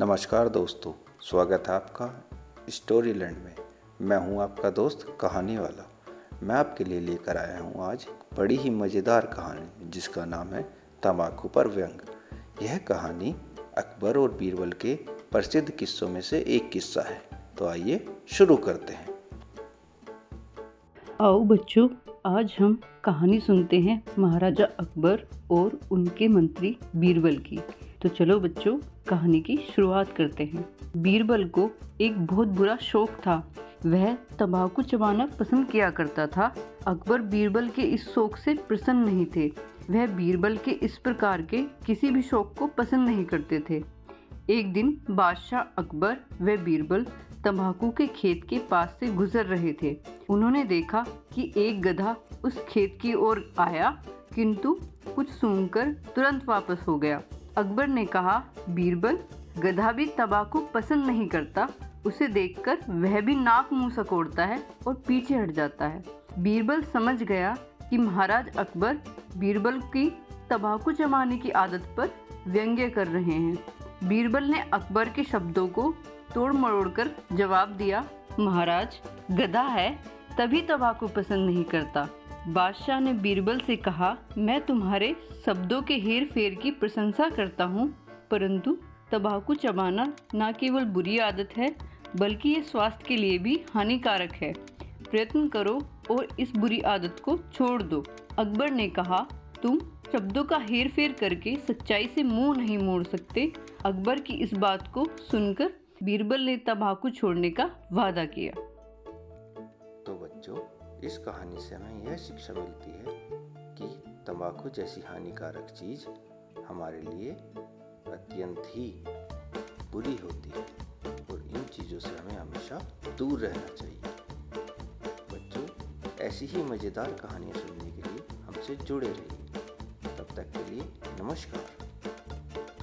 नमस्कार दोस्तों, स्वागत है आपका स्टोरी लैंड में। मैं हूँ आपका दोस्त कहानी वाला। मैं आपके लिए लेकर आया हूँ आज बड़ी ही मज़ेदार कहानी, जिसका नाम है तम्बाकू पर व्यंग। यह कहानी अकबर और बीरबल के प्रसिद्ध किस्सों में से एक किस्सा है। तो आइए शुरू करते हैं। आओ बच्चों, आज हम कहानी सुनते हैं महाराजा अकबर और उनके मंत्री बीरबल की। तो चलो बच्चों कहानी की शुरुआत करते हैं। बीरबल को एक बहुत बुरा शौक था। वह तंबाकू चबाना पसंद किया करता था। अकबर बीरबल के इस शौक से प्रसन्न नहीं थे। वह बीरबल के इस प्रकार के किसी भी शौक को पसंद नहीं करते थे। एक दिन बादशाह अकबर व बीरबल तंबाकू के खेत के पास से गुजर रहे थे। उन्होंने देखा कि एक गधा उस खेत की ओर आया, किंतु कुछ सुनकर तुरंत वापस हो गया। अकबर ने कहा, बीरबल, गधा भी तंबाकू पसंद नहीं करता। उसे देखकर वह भी नाक मुँह सकोड़ता है और पीछे हट जाता है। बीरबल समझ गया कि महाराज अकबर बीरबल की तंबाकू जमाने की आदत पर व्यंग्य कर रहे हैं। बीरबल ने अकबर के शब्दों को तोड़ मरोड़ कर जवाब दिया, महाराज, गधा है, तभी तंबाकू पसंद नहीं करता। बादशाह ने बीरबल से कहा, मैं तुम्हारे शब्दों के हेर फेर की प्रशंसा करता हूँ, परंतु तंबाकू चबाना न केवल बुरी आदत है, बल्कि ये स्वास्थ्य के लिए भी हानिकारक है। प्रयत्न करो और इस बुरी आदत को छोड़ दो। अकबर ने कहा, तुम शब्दों का हेर फेर करके सच्चाई से मुँह नहीं मोड़ सकते। अकबर की इस बात को सुनकर बीरबल ने तंबाकू छोड़ने का वादा किया। तो बच्चों इस कहानी से हमें यह शिक्षा मिलती है कि तंबाकू जैसी हानिकारक चीज़ हमारे लिए अत्यंत ही बुरी होती है और इन चीज़ों से हमें हमेशा दूर रहना चाहिए। बच्चों, ऐसी ही मज़ेदार कहानियाँ सुनने के लिए हमसे जुड़े रहिए। तब तक के लिए नमस्कार।